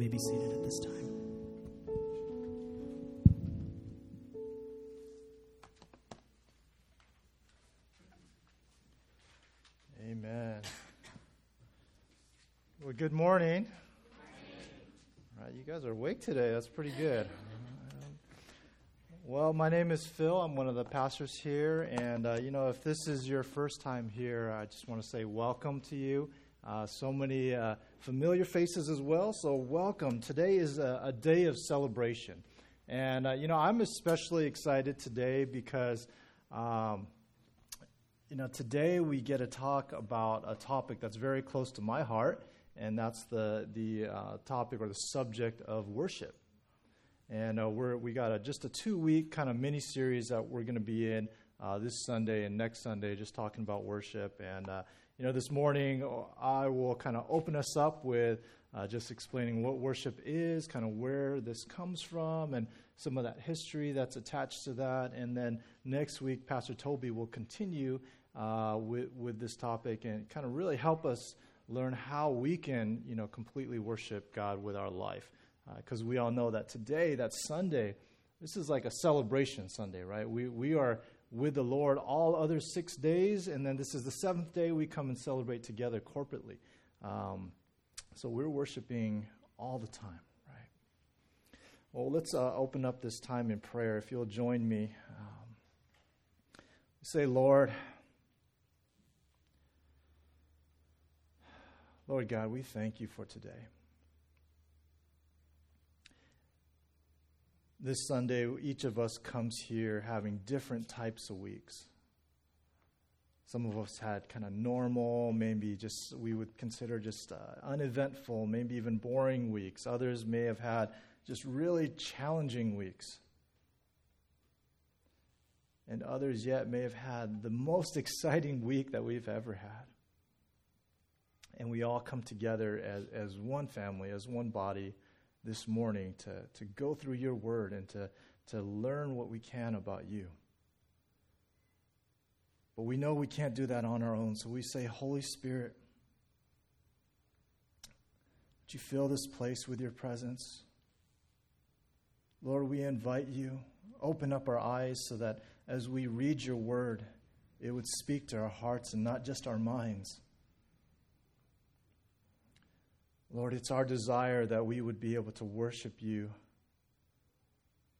may be seated at this time. Amen. Well, good morning. All right, you guys are awake today. That's pretty good. Well, my name is Phil. I'm one of the pastors here. And, uh, you know, if this is your first time here, I just want to say welcome to you. Uh, so many uh, familiar faces as well. So, welcome. Today is a, a day of celebration. And, uh, you know, I'm especially excited today because, um, you know, today we get to talk about a topic that's very close to my heart, and that's the, the uh, topic or the subject of worship. And uh, we're, we got a, just a two week kind of mini series that we're going to be in uh, this Sunday and next Sunday, just talking about worship. And you know, this morning I will kind of open us up with uh, just explaining what worship is, kind of where this comes from, and some of that history that's attached to that. And then next week, Pastor Toby will continue uh, with, with this topic and kind of really help us learn how we can, you know, completely worship God with our life. Because uh, we all know that today, that Sunday, this is like a celebration Sunday, right? We, we are with the Lord all other six days, and then this is the seventh day we come and celebrate together corporately. Um, so we're worshiping all the time, right? Well, let's uh, open up this time in prayer. If you'll join me, um, say, Lord, Lord God, we thank you for today. This Sunday, each of us comes here having different types of weeks. Some of us had kind of normal, maybe just we would consider just uh, uneventful, maybe even boring weeks. Others may have had just really challenging weeks. And others yet may have had the most exciting week that we've ever had. And we all come together as, as one family, as one body this morning to, to go through your word and to, to learn what we can about you. But we know we can't do that on our own, so we say, Holy Spirit, would you fill this place with your presence? Lord, we invite you, open up our eyes so that as we read your word, it would speak to our hearts and not just our minds. Lord, it's our desire that we would be able to worship you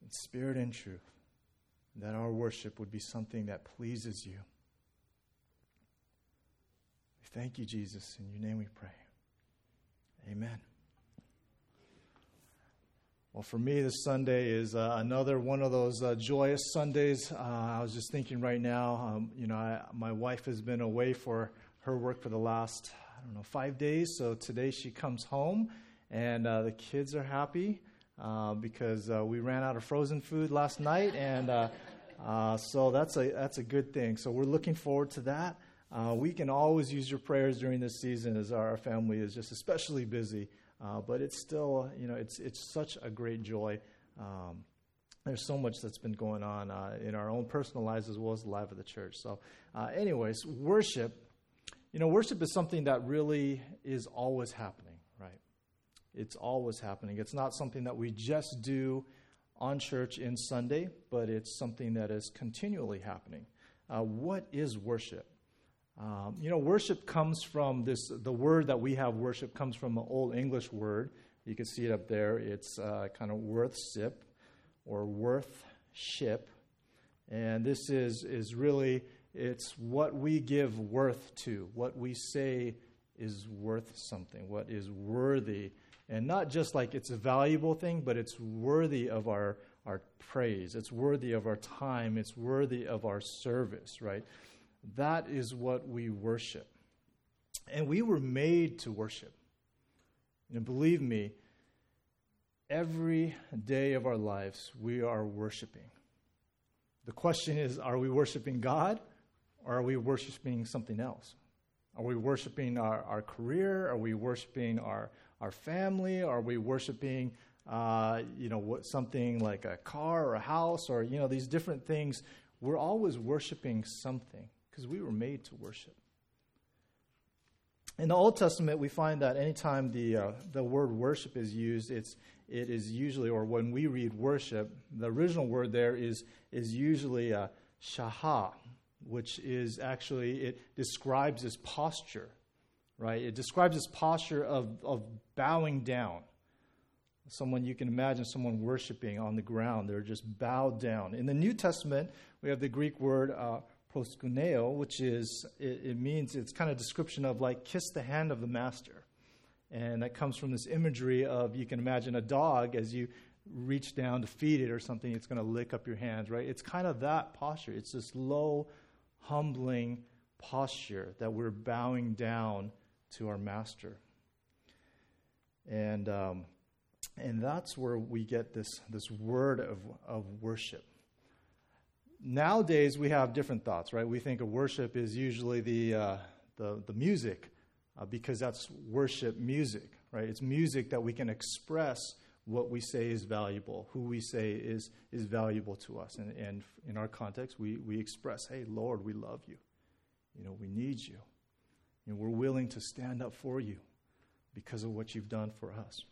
in spirit and truth, that our worship would be something that pleases you. We thank you, Jesus. In your name we pray. Amen. Well, for me, this Sunday is uh, another one of those uh, joyous Sundays. Uh, I was just thinking right now, um, you know, I, my wife has been away for her work for the last I don't know, five days. So today she comes home, and uh, the kids are happy uh, because uh, we ran out of frozen food last night, and uh, uh, so that's a that's a good thing. So we're looking forward to that. Uh, we can always use your prayers during this season, as our family is just especially busy. but it's still, you know, it's it's such a great joy. Um, there's so much that's been going on in our own personal lives as well as the life of the church. So, anyways, worship you know, worship is something that really is always happening, right? It's always happening. It's not something that we just do on church in Sunday, but it's something that is continually happening. Uh, what is worship? Um, you know, worship comes from this, the word that we have, worship, comes from an Old English word. You can see it up there. It's uh, kind of worth worthship or worthship. And this is, is really it's what we give worth to, what we say is worth something, what is worthy. And not just like it's a valuable thing, but it's worthy of our, our praise. It's worthy of our time. It's worthy of our service, right? That is what we worship. And we were made to worship. And believe me, every day of our lives, we are worshiping. The question is are we worshiping God or are we worshiping something else? Are we worshiping our, our career? Are we worshiping our, our family? Are we worshiping, uh, you know, what, something like a car or a house or, you know, these different things? We're always worshiping something because we were made to worship. in the Old Testament, we find that anytime the, uh, the word worship is used, it's, it is usually, or when we read worship, the original word there is, is usually uh, shaha, which is actually, it describes this posture, right? It describes this posture of, of bowing down. Someone, you can imagine someone worshiping on the ground. They're just bowed down. In the New Testament, we have the Greek word uh, proskuneo, which is, it, it means, it's kind of description of like kiss the hand of the master. And that comes from this imagery of, you can imagine a dog as you reach down to feed it or something, it's going to lick up your hands, right? It's kind of that posture. It's this low, humbling posture that we're bowing down to our master. And, um, and that's where we get this, this word of, of worship nowadays we have different thoughts, right? We think of worship is usually the, uh, the, the, music uh, because that's worship music, right? It's music that we can express what we say is valuable, who we say is, is valuable to us. And, and in our context, we, we express, hey, Lord, we love you. You know, we need you. Know, we're willing to stand up for you because of what you've done for us.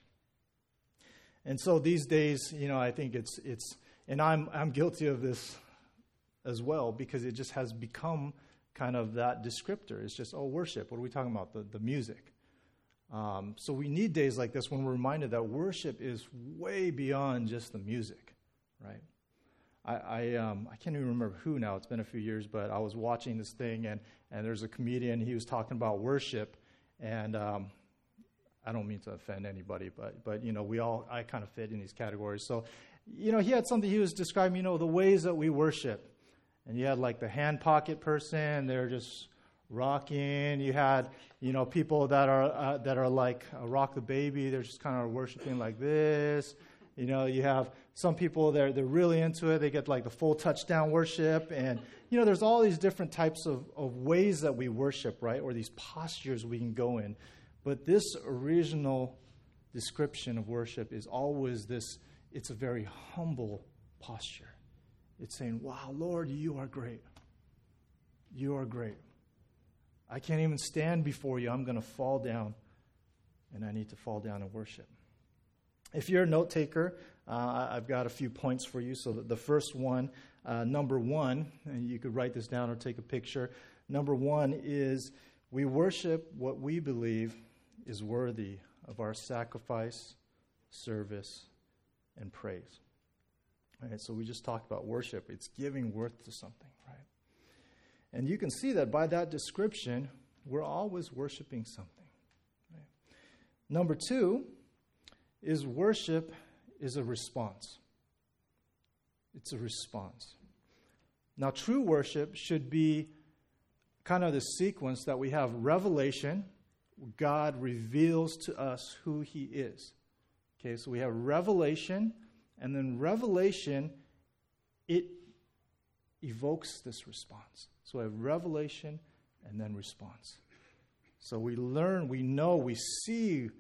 And so these days, you know, I think it's, it's and I'm, I'm guilty of this as well because it just has become kind of that descriptor. It's just, oh, worship. What are we talking about? The, the music. Um, so we need days like this when we're reminded that worship is way beyond just the music, right? I, I, um, I can't even remember who now. It's been a few years, but I was watching this thing, and, and there's a comedian. He was talking about worship, and um, I don't mean to offend anybody, but but you know, we all I kind of fit in these categories. So, you know, he had something he was describing. You know, the ways that we worship, and you had like the hand pocket person they're just rocking. You had you know people that are uh, that are like rock the baby they're just kind of worshiping like this. You know you have some people they're, they're really into it. They get like the full touchdown worship. And you know there's all these different types of, of ways that we worship right or these postures we can go in. But this original description of worship is always this it's a very humble posture. It's saying, Wow, Lord, you are great. You are great. I can't even stand before you. I'm going to fall down, and I need to fall down and worship. If you're a note taker, uh, I've got a few points for you. So, the first one, uh, number one, and you could write this down or take a picture. Number one is we worship what we believe is worthy of our sacrifice, service, and praise. Right, so we just talked about worship. It's giving worth to something? And you can see that by that description, we're always worshiping something. Right? Number two is worship is a response. It's a response. Now, true worship should be kind of the sequence that we have revelation, God reveals to us who He is. Okay, so we have revelation and then revelation, it evokes this response. So I have revelation and then response. So we learn, we know, we see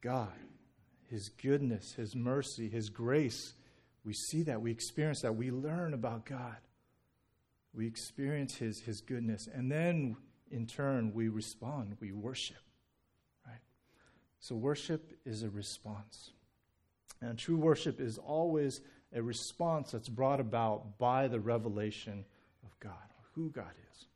God, His goodness, His mercy, His grace. We see that, we experience that, we learn about God. We experience His, His goodness. And then in turn, we respond, we worship. Right? So worship is a response. And true worship is always a response that's brought about by the revelation of God, who God is.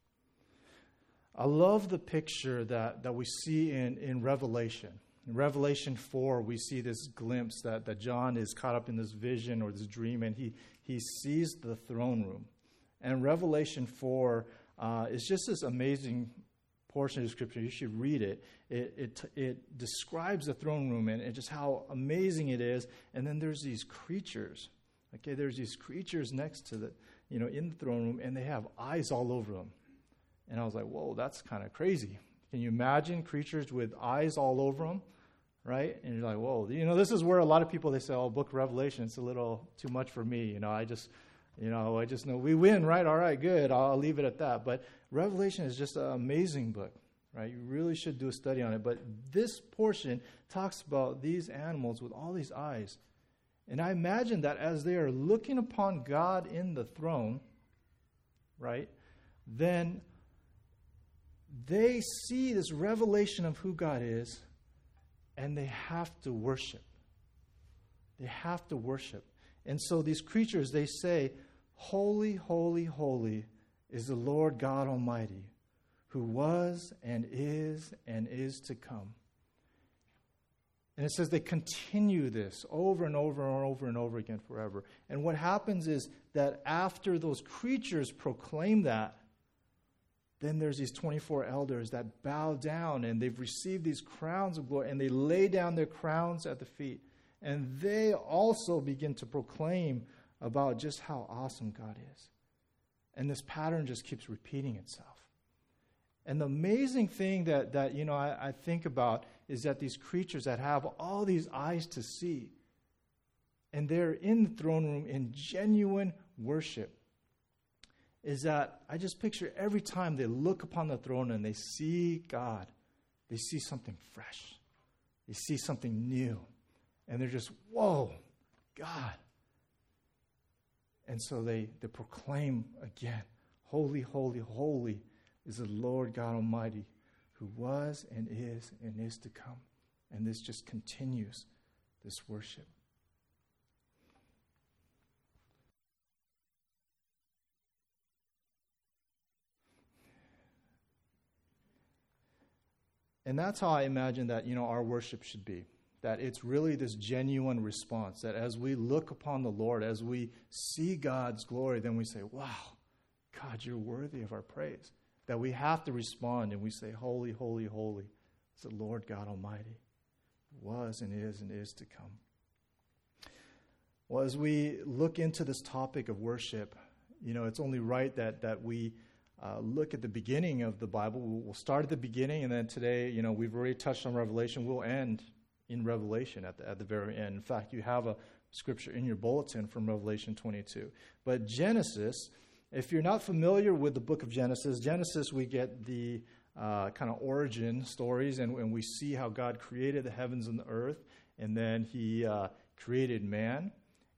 I love the picture that, that we see in, in Revelation. In Revelation 4, we see this glimpse that, that John is caught up in this vision or this dream, and he, he sees the throne room. And Revelation 4 uh, is just this amazing portion of Scripture. You should read it. It, it, it describes the throne room and, and just how amazing it is. And then there's these creatures. Okay, there's these creatures next to the, you know, in the throne room, and they have eyes all over them. And I was like, whoa, that's kind of crazy. Can you imagine creatures with eyes all over them? Right? And you're like, whoa, you know, this is where a lot of people they say, oh, Book Revelation, it's a little too much for me. You know, I just you know, I just know we win, right? All right, good. I'll leave it at that. But Revelation is just an amazing book, right? You really should do a study on it. But this portion talks about these animals with all these eyes. And I imagine that as they are looking upon God in the throne, right, then they see this revelation of who God is and they have to worship. They have to worship. And so these creatures, they say, Holy, holy, holy is the Lord God Almighty, who was and is and is to come. And it says they continue this over and over and over and over again forever. And what happens is that after those creatures proclaim that, then there's these 24 elders that bow down and they've received these crowns of glory and they lay down their crowns at the feet. And they also begin to proclaim about just how awesome God is. And this pattern just keeps repeating itself. And the amazing thing that, that you know, I, I think about is that these creatures that have all these eyes to see, and they're in the throne room in genuine worship, is that I just picture every time they look upon the throne and they see God, they see something fresh. They see something new. And they're just, whoa, God. And so they, they proclaim again, Holy, holy, holy is the Lord God Almighty, who was and is and is to come. And this just continues this worship. And that's how I imagine that, you know, our worship should be. That it's really this genuine response. That as we look upon the Lord, as we see God's glory, then we say, Wow, God, you're worthy of our praise. That we have to respond and we say, Holy, holy, holy is the Lord God Almighty, was and is and is to come. Well, as we look into this topic of worship, you know, it's only right that, that we uh, look at the beginning of the Bible. We'll, start at the beginning, and then today, you know, we've already touched on Revelation. We'll end in Revelation at the, at the very end. In fact, you have a scripture in your bulletin from Revelation 22. But Genesis, if you're not familiar with the book of Genesis, Genesis, we get the uh, kind of origin stories, and, and, we see how God created the heavens and the earth, and then He uh, created man.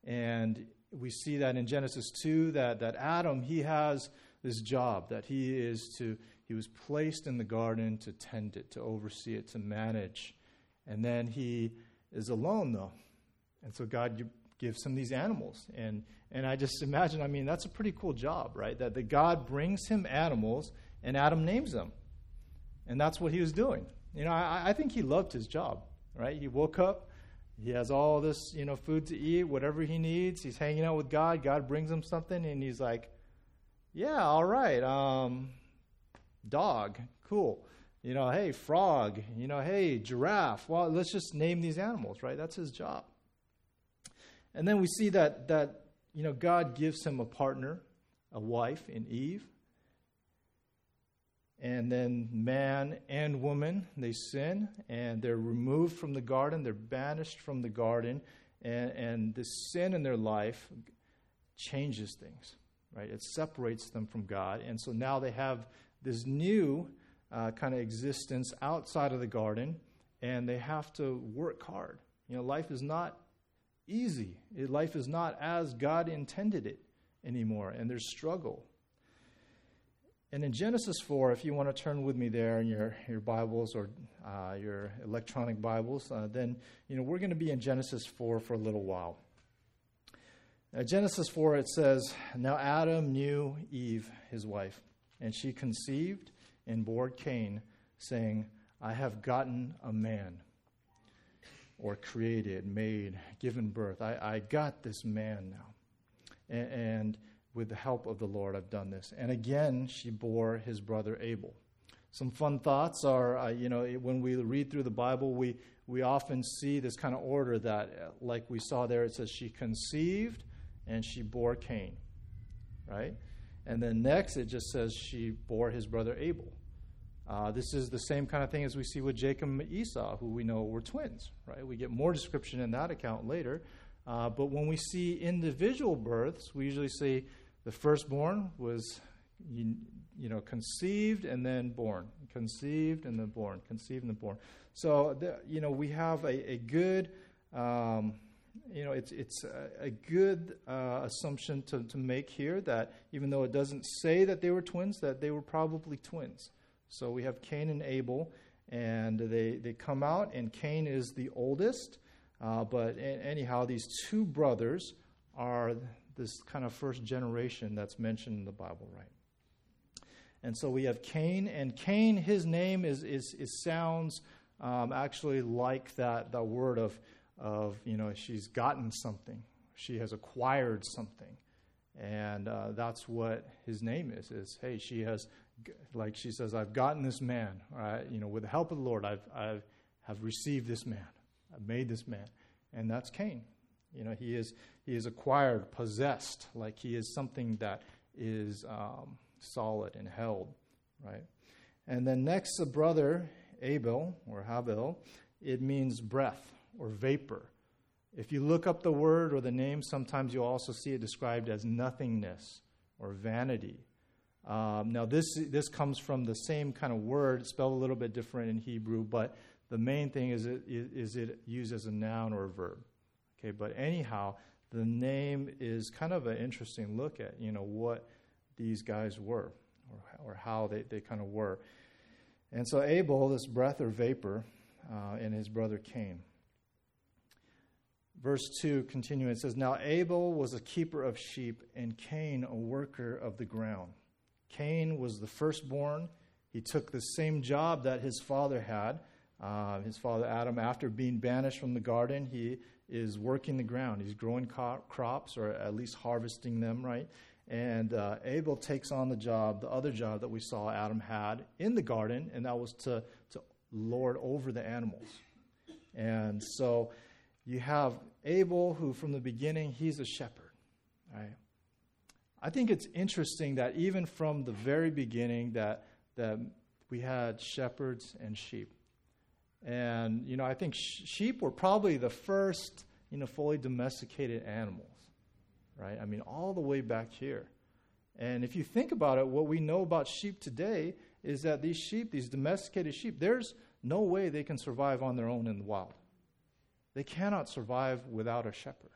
And we see that in Genesis 2 that, that Adam, he has this job that he is to he was placed in the garden to tend it to oversee it to manage and then he is alone though and so god gives of these animals and and i just imagine i mean that's a pretty cool job right that the god brings him animals and adam names them and that's what he was doing you know i, I think he loved his job right he woke up he has all this you know food to eat whatever he needs he's hanging out with god god brings him something and he's like yeah, all right. Um, dog, cool. You know, hey, frog. You know, hey, giraffe. Well, let's just name these animals, right? That's his job. And then we see that that you know God gives him a partner, a wife in Eve. And then man and woman, they sin and they're removed from the garden, they're banished from the garden, and, and the sin in their life changes things right? It separates them from God. And so now they have this new uh, kind of existence outside of the garden, and they have to work hard. You know, life is not easy, life is not as God intended it anymore, and there's struggle. And in Genesis 4, if you want to turn with me there in your, your Bibles or uh, your electronic Bibles, uh, then you know we're going to be in Genesis 4 for a little while. Now, Genesis 4, it says, Now Adam knew Eve, his wife, and she conceived and bore Cain, saying, I have gotten a man, or created, made, given birth. I, I got this man now. And, and with the help of the Lord, I've done this. And again, she bore his brother Abel. Some fun thoughts are, uh, you know, when we read through the Bible, we, we often see this kind of order that, uh, like we saw there, it says she conceived and she bore Cain, right? And then next it just says she bore his brother Abel. Uh, this is the same kind of thing as we see with Jacob and Esau, who we know were twins, right? We get more description in that account later. Uh, but when we see individual births, we usually see the firstborn was, you, you know, conceived and then born, conceived and then born, conceived and then born. So, the, you know, we have a, a good um, you know, it's, it's a, a good uh, assumption to, to make here that even though it doesn't say that they were twins, that they were probably twins. So we have Cain and Abel, and they, they come out, and Cain is the oldest. Uh, but a- anyhow, these two brothers are this kind of first generation that's mentioned in the Bible, right? And so we have Cain, and Cain, his name is, is, is sounds um, actually like that, that word of, of, you know, she's gotten something, she has acquired something. And uh, that's what his name is, is, hey, she has, like she says, I've gotten this man, right? You know, with the help of the Lord, I've, I've have received this man. I've made this man. And that's Cain. You know, he is, he is acquired, possessed, like he is something that is um, solid and held, right? And then next, the brother, Abel, or Habil, it means breath or vapor. If you look up the word or the name, sometimes you'll also see it described as nothingness or vanity. Um, now, this, this comes from the same kind of word, spelled a little bit different in Hebrew, but the main thing is it, is it used as a noun or a verb. Okay, but anyhow, the name is kind of an interesting look at, you know, what these guys were or, or how they, they kind of were. And so Abel, this breath or vapor, uh, and his brother Cain. Verse 2 continuing, it says, Now Abel was a keeper of sheep, and Cain a worker of the ground. Cain was the firstborn. He took the same job that his father had. Uh, his father Adam, after being banished from the garden, he is working the ground. He's growing co- crops, or at least harvesting them, right? And uh, Abel takes on the job, the other job that we saw Adam had in the garden, and that was to, to lord over the animals. And so you have Abel, who from the beginning, he's a shepherd, right? I think it's interesting that even from the very beginning that, that we had shepherds and sheep. And, you know, I think sh- sheep were probably the first, you know, fully domesticated animals, right? I mean, all the way back here. And if you think about it, what we know about sheep today is that these sheep, these domesticated sheep, there's no way they can survive on their own in the wild. They cannot survive without a shepherd.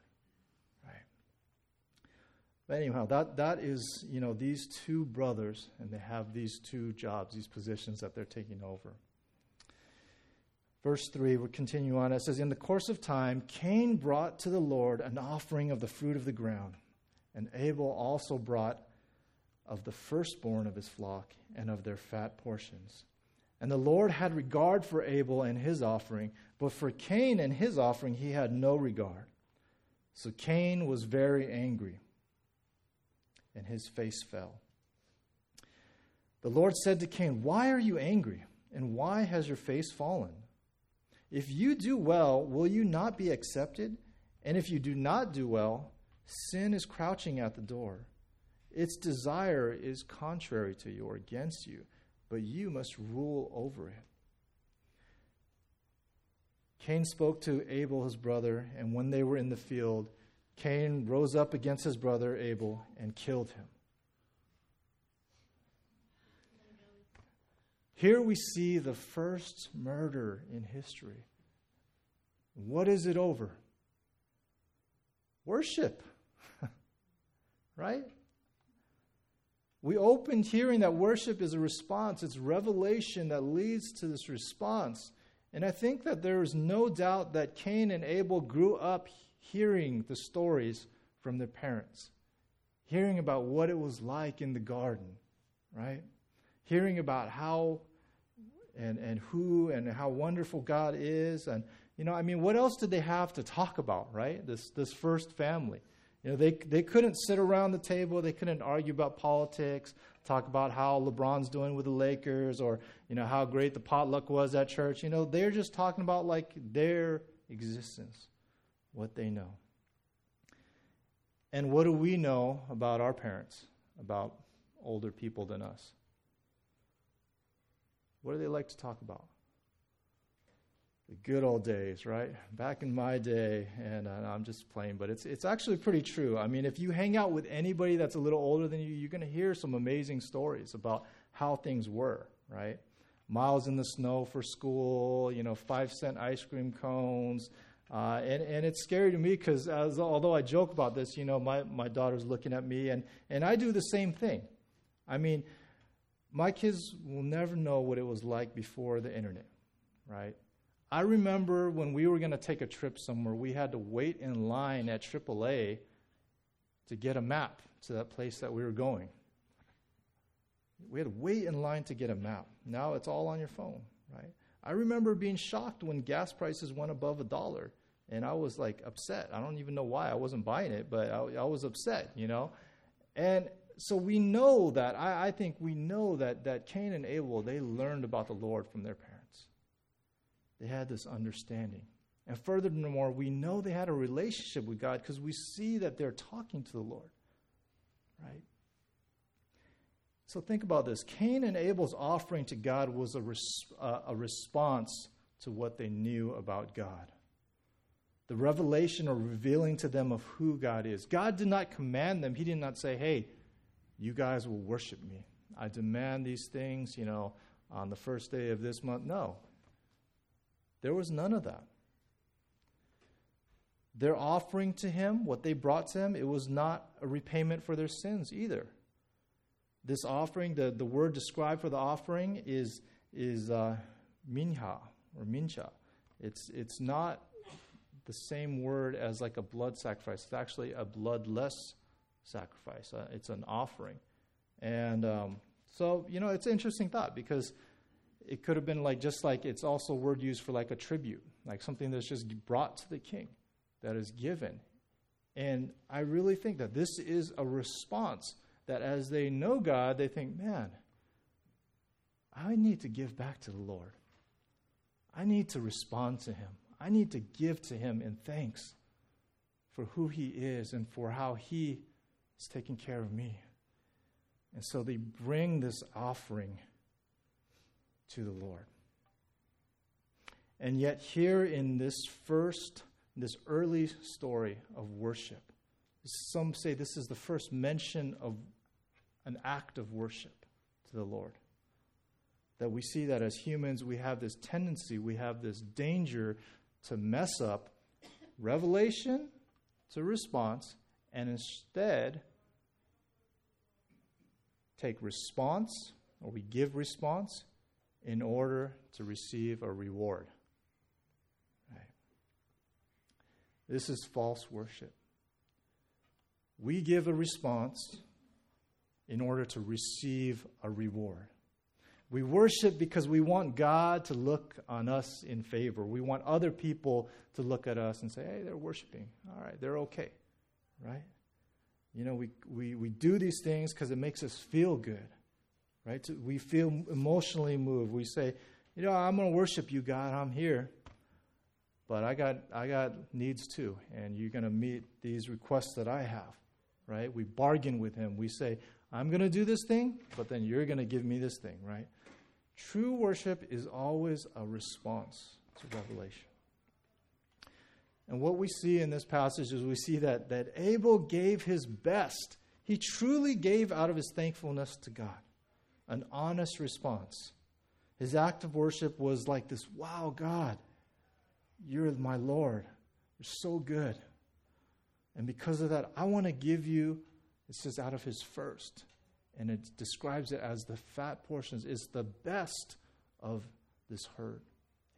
But anyhow, that, that is, you know, these two brothers, and they have these two jobs, these positions that they're taking over. Verse 3, we continue on. It says, In the course of time, Cain brought to the Lord an offering of the fruit of the ground, and Abel also brought of the firstborn of his flock and of their fat portions. And the Lord had regard for Abel and his offering, but for Cain and his offering he had no regard. So Cain was very angry, and his face fell. The Lord said to Cain, Why are you angry, and why has your face fallen? If you do well, will you not be accepted? And if you do not do well, sin is crouching at the door. Its desire is contrary to you or against you, but you must rule over it. Cain spoke to Abel, his brother, and when they were in the field, Cain rose up against his brother Abel and killed him. Here we see the first murder in history. What is it over? Worship. right? We opened hearing that worship is a response, it's revelation that leads to this response. And I think that there is no doubt that Cain and Abel grew up hearing the stories from their parents, hearing about what it was like in the garden, right? Hearing about how and, and who and how wonderful God is. And, you know, I mean, what else did they have to talk about, right? This, this first family. You know, they, they couldn't sit around the table, they couldn't argue about politics, talk about how LeBron's doing with the Lakers or, you know, how great the potluck was at church. You know, they're just talking about like their existence, what they know. And what do we know about our parents, about older people than us? What do they like to talk about? The good old days, right? Back in my day, and uh, I'm just playing, but it's, it's actually pretty true. I mean, if you hang out with anybody that's a little older than you, you're going to hear some amazing stories about how things were, right? Miles in the snow for school, you know, five cent ice cream cones. Uh, and, and it's scary to me because although I joke about this, you know, my, my daughter's looking at me, and, and I do the same thing. I mean, my kids will never know what it was like before the internet, right? I remember when we were going to take a trip somewhere, we had to wait in line at AAA to get a map to that place that we were going. We had to wait in line to get a map. Now it's all on your phone, right? I remember being shocked when gas prices went above a dollar, and I was like upset. I don't even know why I wasn't buying it, but I, I was upset, you know. And so we know that I, I think we know that that Cain and Abel they learned about the Lord from their parents. They had this understanding. And furthermore, we know they had a relationship with God because we see that they're talking to the Lord. Right? So think about this. Cain and Abel's offering to God was a, res- uh, a response to what they knew about God. The revelation or revealing to them of who God is. God did not command them. He did not say, hey, you guys will worship me. I demand these things, you know, on the first day of this month. No. There was none of that. Their offering to him, what they brought to him, it was not a repayment for their sins either. This offering, the, the word described for the offering is, is uh, minha or mincha. It's, it's not the same word as like a blood sacrifice. It's actually a bloodless sacrifice. Uh, it's an offering. And um, so, you know, it's an interesting thought because it could have been like just like it's also word used for like a tribute, like something that's just brought to the king, that is given. And I really think that this is a response that as they know God, they think, man, I need to give back to the Lord. I need to respond to Him. I need to give to Him in thanks for who He is and for how He is taking care of me. And so they bring this offering to the Lord. And yet, here in this first, this early story of worship, some say this is the first mention of an act of worship to the Lord. That we see that as humans, we have this tendency, we have this danger to mess up revelation to response, and instead take response, or we give response, in order to receive a reward. Right? This is false worship. We give a response in order to receive a reward. We worship because we want God to look on us in favor. We want other people to look at us and say, hey, they're worshiping. All right, they're okay. Right? You know, we, we, we do these things because it makes us feel good. Right? We feel emotionally moved. We say, you know, I'm going to worship you, God. I'm here. But I got, I got needs too. And you're going to meet these requests that I have. Right? We bargain with Him. We say, I'm going to do this thing, but then you're going to give me this thing, right? True worship is always a response to revelation. And what we see in this passage is we see that, that Abel gave his best. He truly gave out of his thankfulness to God, an honest response. His act of worship was like this wow, God, you're my Lord. You're so good. And because of that, I want to give you it says out of his first. And it describes it as the fat portions. It's the best of this herd.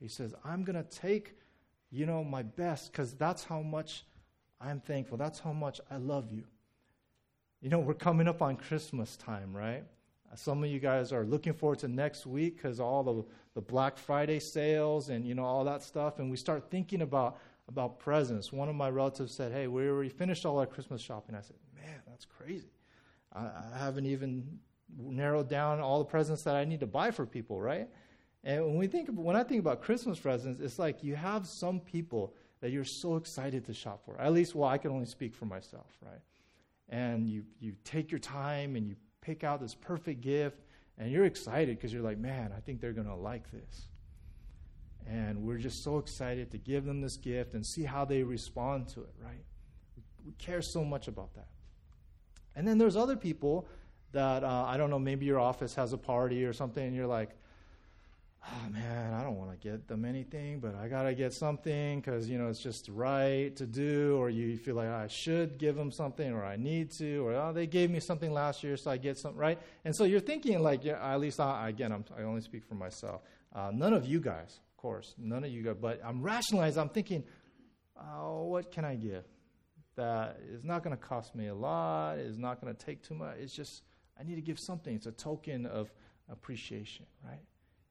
He says, I'm going to take, you know, my best because that's how much I'm thankful. That's how much I love you. You know, we're coming up on Christmas time, right? Some of you guys are looking forward to next week because all the, the Black Friday sales and, you know, all that stuff. And we start thinking about, about presents. One of my relatives said, Hey, we already finished all our Christmas shopping. I said, Man, that's crazy. I, haven't even narrowed down all the presents that I need to buy for people, right? And when we think, when I think about Christmas presents, it's like you have some people that you're so excited to shop for. At least, well, I can only speak for myself, right? And you you take your time and you pick out this perfect gift, and you're excited because you're like, man, I think they're gonna like this. And we're just so excited to give them this gift and see how they respond to it, right? We care so much about that. And then there's other people that, uh, I don't know, maybe your office has a party or something, and you're like, oh man, I don't want to get them anything, but I got to get something because, you know, it's just right to do, or you feel like I should give them something, or I need to, or oh, they gave me something last year, so I get something, right? And so you're thinking, like, yeah, at least I, again, I'm, i only speak for myself. Uh, none of you guys, of course, none of you guys, but I'm rationalizing, I'm thinking, oh, what can I give? That is not going to cost me a lot, is not going to take too much. It's just, I need to give something. It's a token of appreciation, right?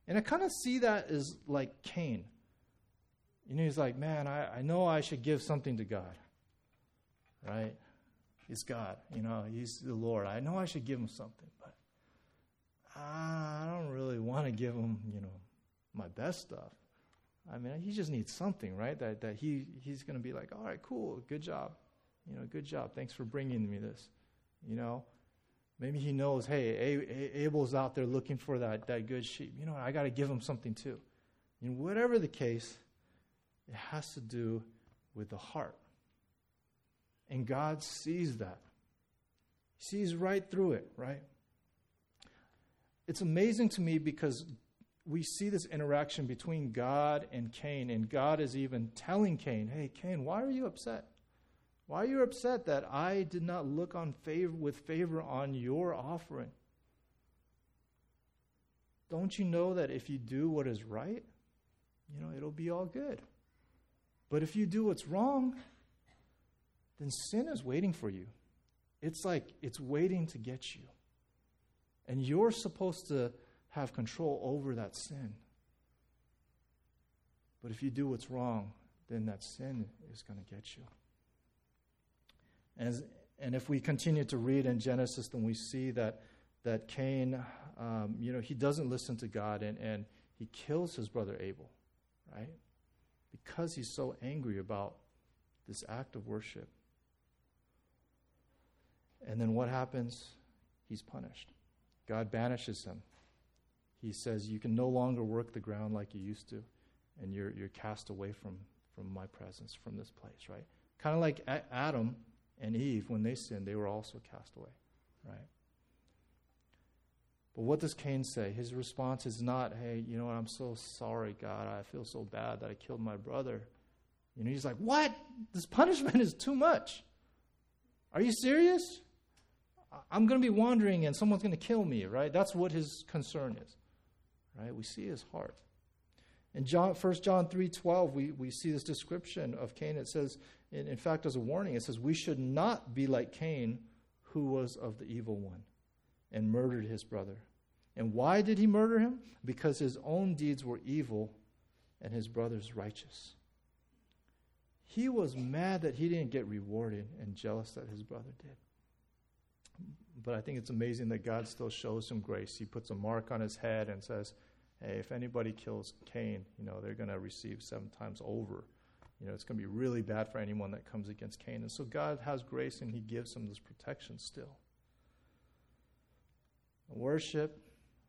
And I kind of see that as like Cain. You know, he's like, man, I, I know I should give something to God, right? He's God, you know, he's the Lord. I know I should give him something, but I don't really want to give him, you know, my best stuff. I mean, he just needs something, right? That, that he, he's going to be like, all right, cool, good job. You know, good job. Thanks for bringing me this. You know, Maybe he knows, hey, Abel's out there looking for that, that good sheep. You know, I got to give him something too. And whatever the case, it has to do with the heart. And God sees that. He sees right through it, right? It's amazing to me because we see this interaction between God and Cain, and God is even telling Cain, hey, Cain, why are you upset? Why are you upset that I did not look on favor with favor on your offering? Don't you know that if you do what is right, you know, it'll be all good. But if you do what's wrong, then sin is waiting for you. It's like it's waiting to get you. And you're supposed to have control over that sin. But if you do what's wrong, then that sin is going to get you. And, and if we continue to read in Genesis, then we see that, that Cain, um, you know, he doesn't listen to God and, and he kills his brother Abel, right? Because he's so angry about this act of worship. And then what happens? He's punished. God banishes him. He says, You can no longer work the ground like you used to, and you're, you're cast away from, from my presence, from this place, right? Kind of like Adam and Eve, when they sinned, they were also cast away, right? But what does Cain say? His response is not, hey, you know what, I'm so sorry, God. I feel so bad that I killed my brother. You know, he's like, what? This punishment is too much. Are you serious? I'm going to be wandering and someone's going to kill me, right? That's what his concern is, right? We see his heart. In John, 1 John 3.12, we, we see this description of Cain. It says, in, in fact, as a warning, it says, We should not be like Cain, who was of the evil one and murdered his brother. And why did he murder him? Because his own deeds were evil and his brother's righteous. He was mad that he didn't get rewarded and jealous that his brother did. But I think it's amazing that God still shows him grace. He puts a mark on his head and says, Hey, if anybody kills Cain, you know, they're going to receive seven times over you know, it's going to be really bad for anyone that comes against Cain. And so God has grace and he gives him this protection still. Worship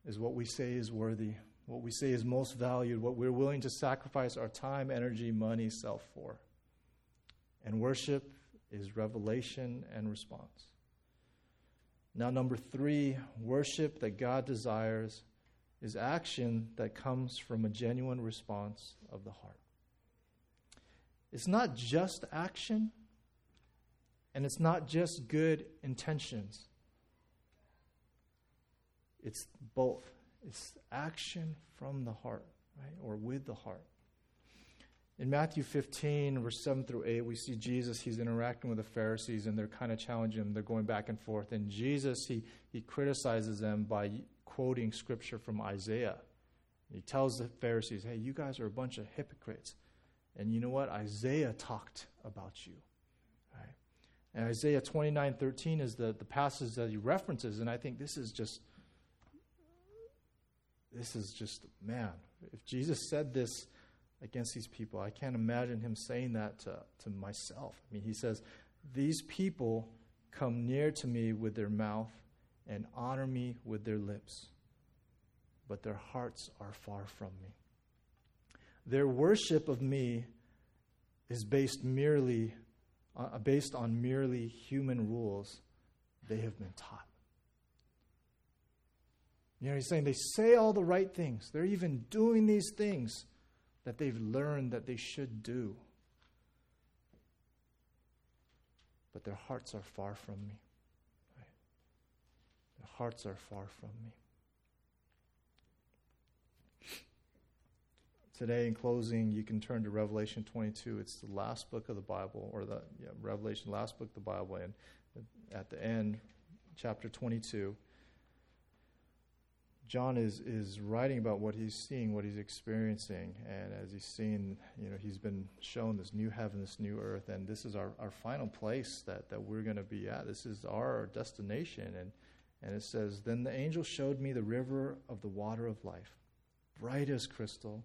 is what we say is worthy, what we say is most valued, what we're willing to sacrifice our time, energy, money, self for. And worship is revelation and response. Now, number three, worship that God desires is action that comes from a genuine response of the heart. It's not just action, and it's not just good intentions. It's both. It's action from the heart, right? Or with the heart. In Matthew 15, verse 7 through 8, we see Jesus, he's interacting with the Pharisees, and they're kind of challenging him. They're going back and forth. And Jesus, he, he criticizes them by quoting scripture from Isaiah. He tells the Pharisees, hey, you guys are a bunch of hypocrites. And you know what? Isaiah talked about you. Right? And Isaiah 29 13 is the, the passage that he references. And I think this is just, this is just, man, if Jesus said this against these people, I can't imagine him saying that to, to myself. I mean, he says, These people come near to me with their mouth and honor me with their lips, but their hearts are far from me. Their worship of me is based merely uh, based on merely human rules they have been taught. You know, he's saying they say all the right things. They're even doing these things that they've learned that they should do. But their hearts are far from me. Right? Their hearts are far from me. Today, in closing, you can turn to Revelation 22. It's the last book of the Bible, or the yeah, Revelation, last book of the Bible. And at the end, chapter 22, John is, is writing about what he's seeing, what he's experiencing. And as he's seen, you know, he's been shown this new heaven, this new earth. And this is our, our final place that, that we're going to be at. This is our destination. And, and it says, Then the angel showed me the river of the water of life, bright as crystal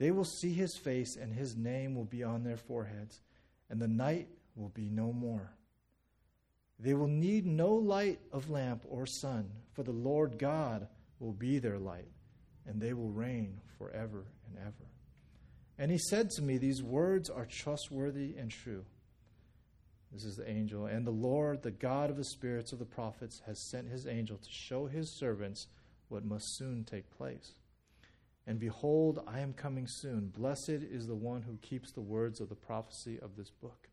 They will see his face, and his name will be on their foreheads, and the night will be no more. They will need no light of lamp or sun, for the Lord God will be their light, and they will reign forever and ever. And he said to me, These words are trustworthy and true. This is the angel. And the Lord, the God of the spirits of the prophets, has sent his angel to show his servants what must soon take place. And behold, I am coming soon. Blessed is the one who keeps the words of the prophecy of this book.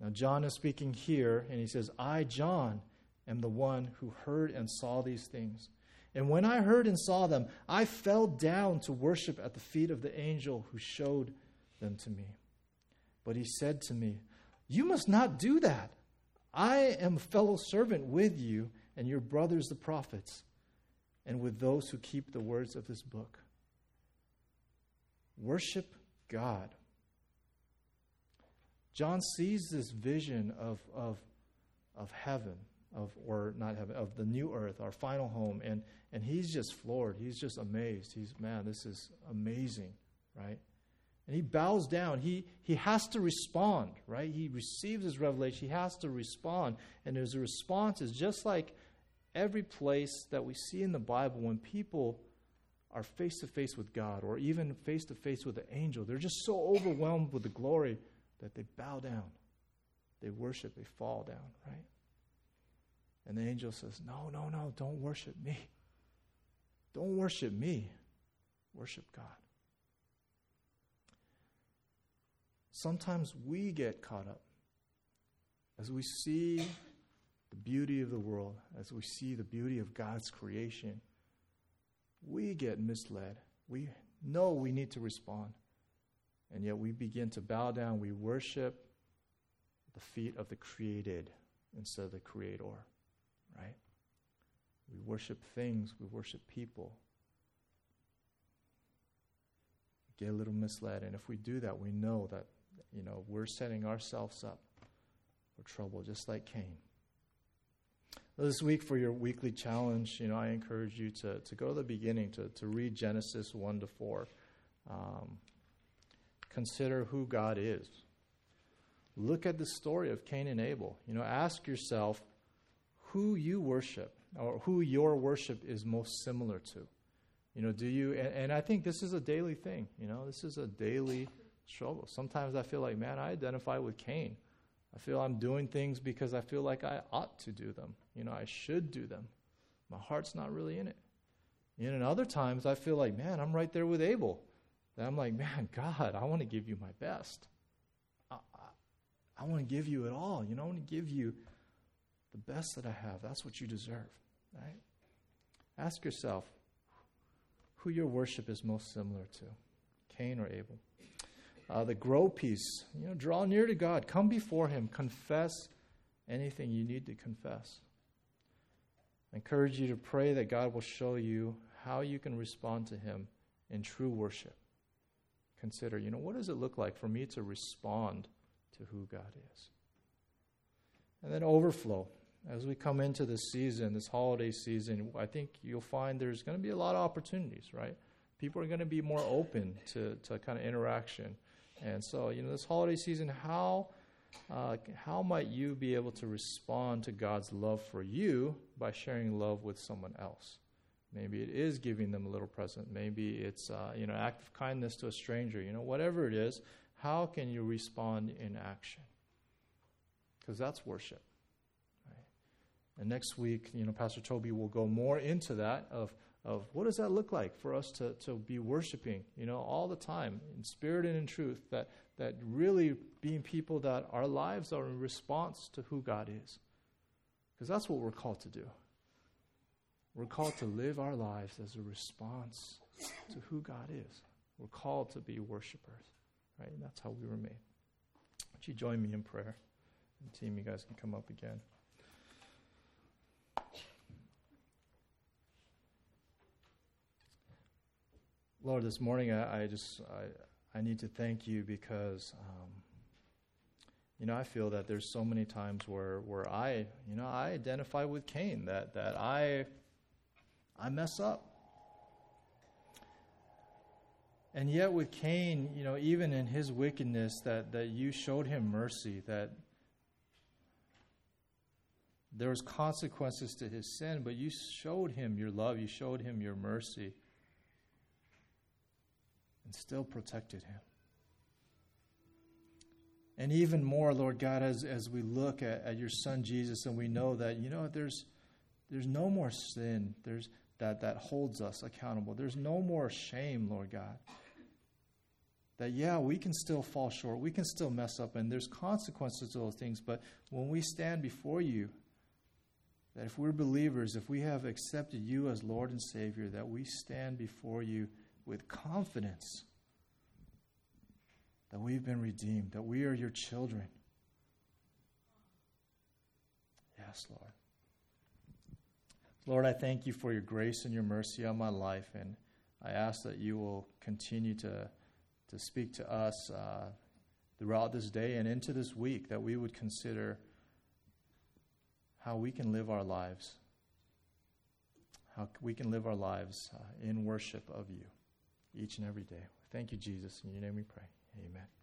Now, John is speaking here, and he says, I, John, am the one who heard and saw these things. And when I heard and saw them, I fell down to worship at the feet of the angel who showed them to me. But he said to me, You must not do that. I am a fellow servant with you and your brothers, the prophets, and with those who keep the words of this book. Worship God. John sees this vision of, of, of heaven, of, or not heaven, of the new earth, our final home, and, and he's just floored. He's just amazed. He's, man, this is amazing, right? And he bows down. He, he has to respond, right? He receives his revelation. He has to respond. And his response is just like every place that we see in the Bible when people are face to face with God or even face to face with the angel, they're just so overwhelmed with the glory that they bow down. They worship, they fall down, right? And the angel says, No, no, no, don't worship me. Don't worship me. Worship God. Sometimes we get caught up as we see the beauty of the world, as we see the beauty of God's creation we get misled. We know we need to respond. And yet we begin to bow down. We worship the feet of the created instead of the creator, right? We worship things, we worship people. Get a little misled. And if we do that, we know that, you know, we're setting ourselves up for trouble, just like Cain. This week, for your weekly challenge, you know, I encourage you to, to go to the beginning, to, to read Genesis 1 to 4. Um, consider who God is. Look at the story of Cain and Abel. You know, ask yourself who you worship or who your worship is most similar to. You know, do you, and, and I think this is a daily thing. You know, this is a daily struggle. Sometimes I feel like, man, I identify with Cain. I feel I'm doing things because I feel like I ought to do them. You know, I should do them. My heart's not really in it. And in other times I feel like, man, I'm right there with Abel. And I'm like, man, God, I want to give you my best. I, I, I want to give you it all. You know, I want to give you the best that I have. That's what you deserve, right? Ask yourself who your worship is most similar to, Cain or Abel. Uh, the grow piece, you know, draw near to God, come before Him, confess anything you need to confess. Encourage you to pray that God will show you how you can respond to Him in true worship. Consider, you know, what does it look like for me to respond to who God is? And then overflow. As we come into this season, this holiday season, I think you'll find there's going to be a lot of opportunities, right? People are going to be more open to, to kind of interaction. And so, you know, this holiday season, how, uh, how might you be able to respond to God's love for you by sharing love with someone else? Maybe it is giving them a little present. Maybe it's, uh, you know, act of kindness to a stranger. You know, whatever it is, how can you respond in action? Because that's worship. And next week, you know, Pastor Toby will go more into that of of what does that look like for us to, to be worshiping, you know, all the time in spirit and in truth, that, that really being people that our lives are in response to who God is. Because that's what we're called to do. We're called to live our lives as a response to who God is. We're called to be worshipers, right? And that's how we were made. Would you join me in prayer? And team, you guys can come up again. Lord, this morning I, I just I, I need to thank you because um, you know I feel that there's so many times where where I you know I identify with Cain that that I I mess up. And yet with Cain, you know, even in his wickedness, that, that you showed him mercy, that there was consequences to his sin, but you showed him your love, you showed him your mercy and still protected him. And even more, Lord God, as, as we look at, at your son Jesus and we know that, you know, there's, there's no more sin there's, that, that holds us accountable. There's no more shame, Lord God. That, yeah, we can still fall short. We can still mess up, and there's consequences to those things. But when we stand before you, that if we're believers, if we have accepted you as Lord and Savior, that we stand before you with confidence that we've been redeemed, that we are your children. Yes, Lord. Lord, I thank you for your grace and your mercy on my life, and I ask that you will continue to, to speak to us uh, throughout this day and into this week, that we would consider how we can live our lives, how we can live our lives uh, in worship of you each and every day. Thank you, Jesus. In your name we pray. Amen.